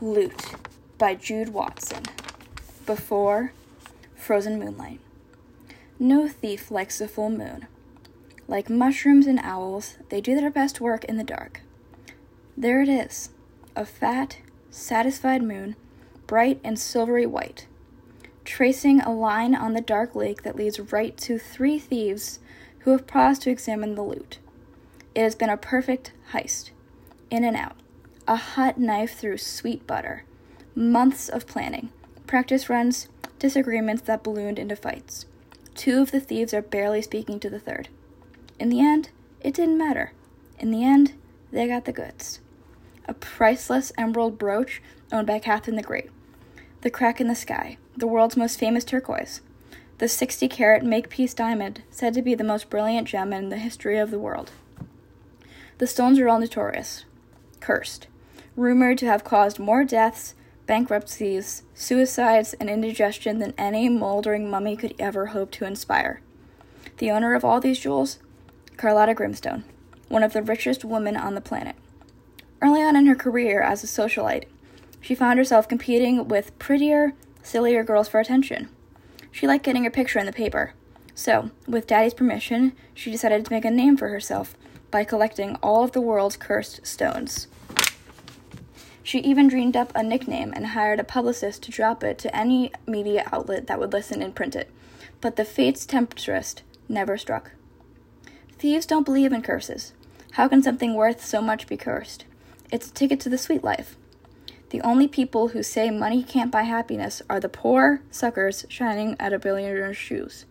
Loot by Jude Watson. Before Frozen Moonlight. No thief likes the full moon. Like mushrooms and owls, they do their best work in the dark. There it is, a fat, satisfied moon, bright and silvery white, tracing a line on the dark lake that leads right to three thieves who have paused to examine the loot. It has been a perfect heist, in and out a hot knife through sweet butter. Months of planning, practice runs, disagreements that ballooned into fights. Two of the thieves are barely speaking to the third. In the end, it didn't matter. In the end, they got the goods. A priceless emerald brooch owned by Catherine the Great. The crack in the sky, the world's most famous turquoise. The 60 carat Makepeace diamond, said to be the most brilliant gem in the history of the world. The stones are all notorious, cursed rumored to have caused more deaths, bankruptcies, suicides, and indigestion than any moldering mummy could ever hope to inspire. The owner of all these jewels? Carlotta Grimstone, one of the richest women on the planet. Early on in her career as a socialite, she found herself competing with prettier, sillier girls for attention. She liked getting her picture in the paper. So, with Daddy's permission, she decided to make a name for herself by collecting all of the world's cursed stones. She even dreamed up a nickname and hired a publicist to drop it to any media outlet that would listen and print it. But the fate's temptress never struck. Thieves don't believe in curses. How can something worth so much be cursed? It's a ticket to the sweet life. The only people who say money can't buy happiness are the poor suckers shining at a billionaire's shoes.